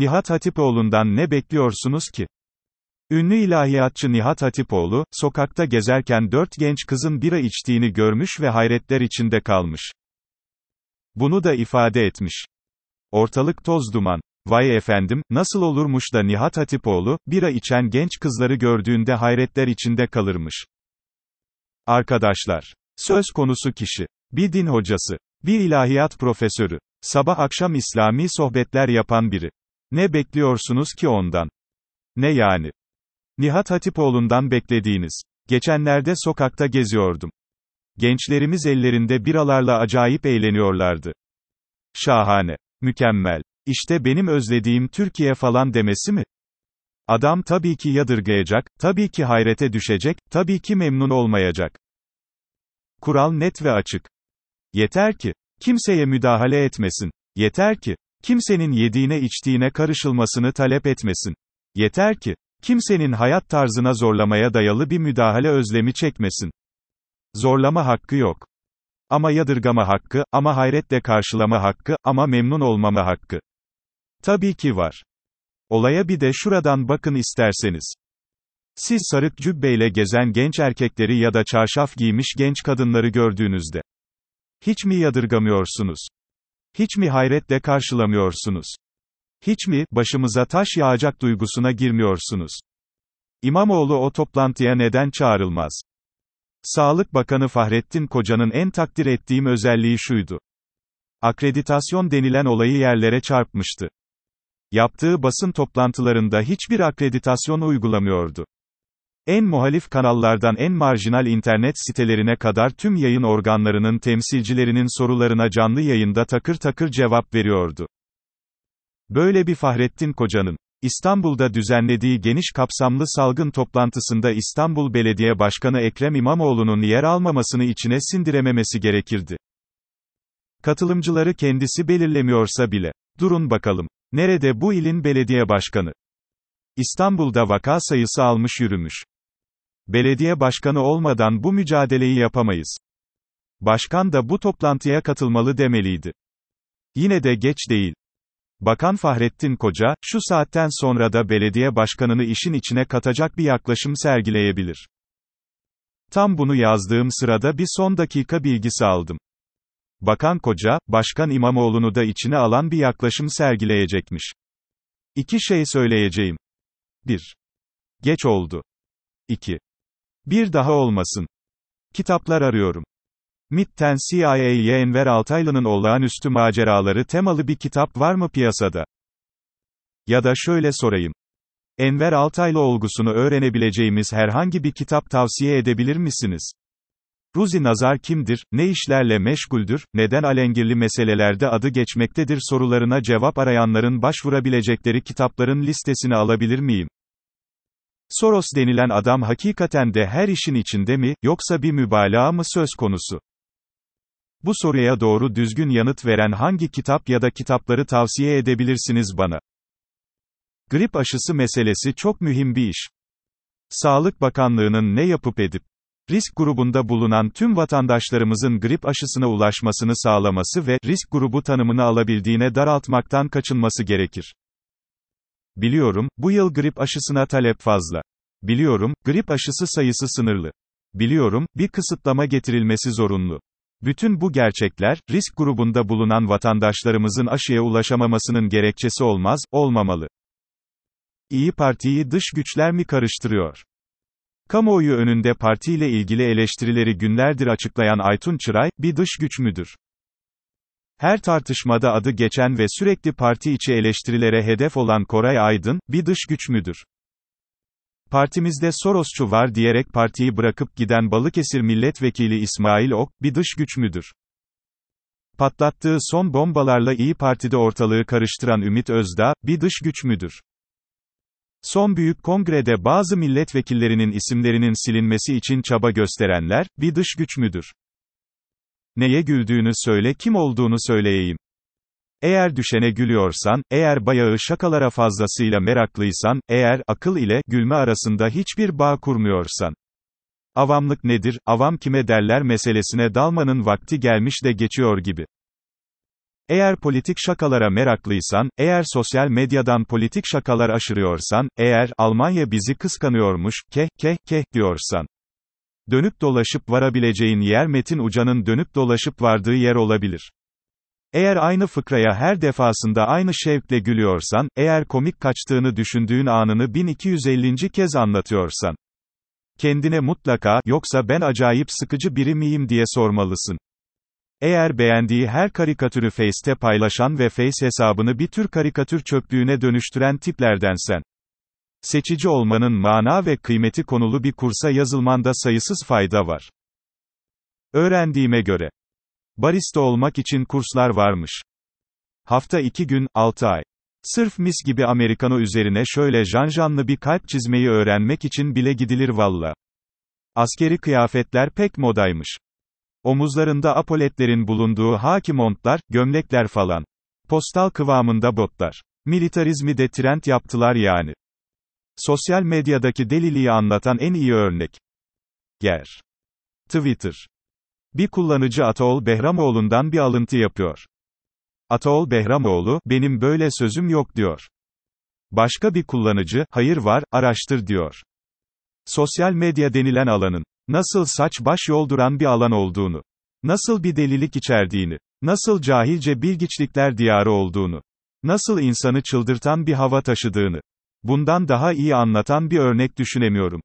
Nihat Hatipoğlu'ndan ne bekliyorsunuz ki? Ünlü ilahiyatçı Nihat Hatipoğlu, sokakta gezerken dört genç kızın bira içtiğini görmüş ve hayretler içinde kalmış. Bunu da ifade etmiş. Ortalık toz duman. Vay efendim, nasıl olurmuş da Nihat Hatipoğlu, bira içen genç kızları gördüğünde hayretler içinde kalırmış. Arkadaşlar. Söz konusu kişi. Bir din hocası. Bir ilahiyat profesörü. Sabah akşam İslami sohbetler yapan biri. Ne bekliyorsunuz ki ondan? Ne yani? Nihat Hatipoğlu'ndan beklediğiniz. Geçenlerde sokakta geziyordum. Gençlerimiz ellerinde biralarla acayip eğleniyorlardı. Şahane. Mükemmel. İşte benim özlediğim Türkiye falan demesi mi? Adam tabii ki yadırgayacak, tabii ki hayrete düşecek, tabii ki memnun olmayacak. Kural net ve açık. Yeter ki, kimseye müdahale etmesin. Yeter ki, kimsenin yediğine içtiğine karışılmasını talep etmesin. Yeter ki, kimsenin hayat tarzına zorlamaya dayalı bir müdahale özlemi çekmesin. Zorlama hakkı yok. Ama yadırgama hakkı, ama hayretle karşılama hakkı, ama memnun olmama hakkı. Tabii ki var. Olaya bir de şuradan bakın isterseniz. Siz sarık cübbeyle gezen genç erkekleri ya da çarşaf giymiş genç kadınları gördüğünüzde hiç mi yadırgamıyorsunuz? Hiç mi hayretle karşılamıyorsunuz? Hiç mi başımıza taş yağacak duygusuna girmiyorsunuz? İmamoğlu o toplantıya neden çağrılmaz? Sağlık Bakanı Fahrettin Koca'nın en takdir ettiğim özelliği şuydu. Akreditasyon denilen olayı yerlere çarpmıştı. Yaptığı basın toplantılarında hiçbir akreditasyon uygulamıyordu. En muhalif kanallardan en marjinal internet sitelerine kadar tüm yayın organlarının temsilcilerinin sorularına canlı yayında takır takır cevap veriyordu. Böyle bir Fahrettin Koca'nın İstanbul'da düzenlediği geniş kapsamlı salgın toplantısında İstanbul Belediye Başkanı Ekrem İmamoğlu'nun yer almamasını içine sindirememesi gerekirdi. Katılımcıları kendisi belirlemiyorsa bile. Durun bakalım. Nerede bu ilin belediye başkanı? İstanbul'da vaka sayısı almış yürümüş. Belediye başkanı olmadan bu mücadeleyi yapamayız. Başkan da bu toplantıya katılmalı demeliydi. Yine de geç değil. Bakan Fahrettin Koca, şu saatten sonra da belediye başkanını işin içine katacak bir yaklaşım sergileyebilir. Tam bunu yazdığım sırada bir son dakika bilgisi aldım. Bakan Koca, Başkan İmamoğlu'nu da içine alan bir yaklaşım sergileyecekmiş. İki şey söyleyeceğim. 1. Geç oldu. 2. Bir daha olmasın. Kitaplar arıyorum. MIT'ten CIA'ye Enver Altaylı'nın olağanüstü maceraları temalı bir kitap var mı piyasada? Ya da şöyle sorayım. Enver Altaylı olgusunu öğrenebileceğimiz herhangi bir kitap tavsiye edebilir misiniz? Ruzi Nazar kimdir, ne işlerle meşguldür, neden alengirli meselelerde adı geçmektedir sorularına cevap arayanların başvurabilecekleri kitapların listesini alabilir miyim? Soros denilen adam hakikaten de her işin içinde mi, yoksa bir mübalağa mı söz konusu? Bu soruya doğru düzgün yanıt veren hangi kitap ya da kitapları tavsiye edebilirsiniz bana? Grip aşısı meselesi çok mühim bir iş. Sağlık Bakanlığı'nın ne yapıp edip, risk grubunda bulunan tüm vatandaşlarımızın grip aşısına ulaşmasını sağlaması ve risk grubu tanımını alabildiğine daraltmaktan kaçınması gerekir. Biliyorum, bu yıl grip aşısına talep fazla. Biliyorum, grip aşısı sayısı sınırlı. Biliyorum, bir kısıtlama getirilmesi zorunlu. Bütün bu gerçekler, risk grubunda bulunan vatandaşlarımızın aşıya ulaşamamasının gerekçesi olmaz, olmamalı. İyi Parti'yi dış güçler mi karıştırıyor? Kamuoyu önünde partiyle ilgili eleştirileri günlerdir açıklayan Aytun Çıray, bir dış güç müdür? Her tartışmada adı geçen ve sürekli parti içi eleştirilere hedef olan Koray Aydın, bir dış güç müdür? Partimizde Sorosçu var diyerek partiyi bırakıp giden Balıkesir Milletvekili İsmail Ok, bir dış güç müdür? Patlattığı son bombalarla İyi Parti'de ortalığı karıştıran Ümit Özdağ, bir dış güç müdür? Son büyük kongrede bazı milletvekillerinin isimlerinin silinmesi için çaba gösterenler, bir dış güç müdür? Neye güldüğünü söyle kim olduğunu söyleyeyim. Eğer düşene gülüyorsan, eğer bayağı şakalara fazlasıyla meraklıysan, eğer akıl ile gülme arasında hiçbir bağ kurmuyorsan. Avamlık nedir, avam kime derler meselesine dalmanın vakti gelmiş de geçiyor gibi. Eğer politik şakalara meraklıysan, eğer sosyal medyadan politik şakalar aşırıyorsan, eğer Almanya bizi kıskanıyormuş, keh keh keh diyorsan. Dönüp dolaşıp varabileceğin yer Metin Uca'nın dönüp dolaşıp vardığı yer olabilir. Eğer aynı fıkraya her defasında aynı şevkle gülüyorsan, eğer komik kaçtığını düşündüğün anını 1250. kez anlatıyorsan, kendine mutlaka, yoksa ben acayip sıkıcı biri miyim diye sormalısın. Eğer beğendiği her karikatürü Face'te paylaşan ve Face hesabını bir tür karikatür çöplüğüne dönüştüren tiplerdensen, seçici olmanın mana ve kıymeti konulu bir kursa yazılmanda sayısız fayda var. Öğrendiğime göre, barista olmak için kurslar varmış. Hafta 2 gün, 6 ay. Sırf mis gibi Amerikano üzerine şöyle janjanlı bir kalp çizmeyi öğrenmek için bile gidilir valla. Askeri kıyafetler pek modaymış. Omuzlarında apoletlerin bulunduğu haki montlar, gömlekler falan. Postal kıvamında botlar. Militarizmi de trend yaptılar yani. Sosyal medyadaki deliliği anlatan en iyi örnek. Ger. Twitter. Bir kullanıcı Ataol Behramoğlu'ndan bir alıntı yapıyor. Ataol Behramoğlu, benim böyle sözüm yok diyor. Başka bir kullanıcı, hayır var, araştır diyor. Sosyal medya denilen alanın, nasıl saç baş yolduran bir alan olduğunu, nasıl bir delilik içerdiğini, nasıl cahilce bilgiçlikler diyarı olduğunu, nasıl insanı çıldırtan bir hava taşıdığını, bundan daha iyi anlatan bir örnek düşünemiyorum.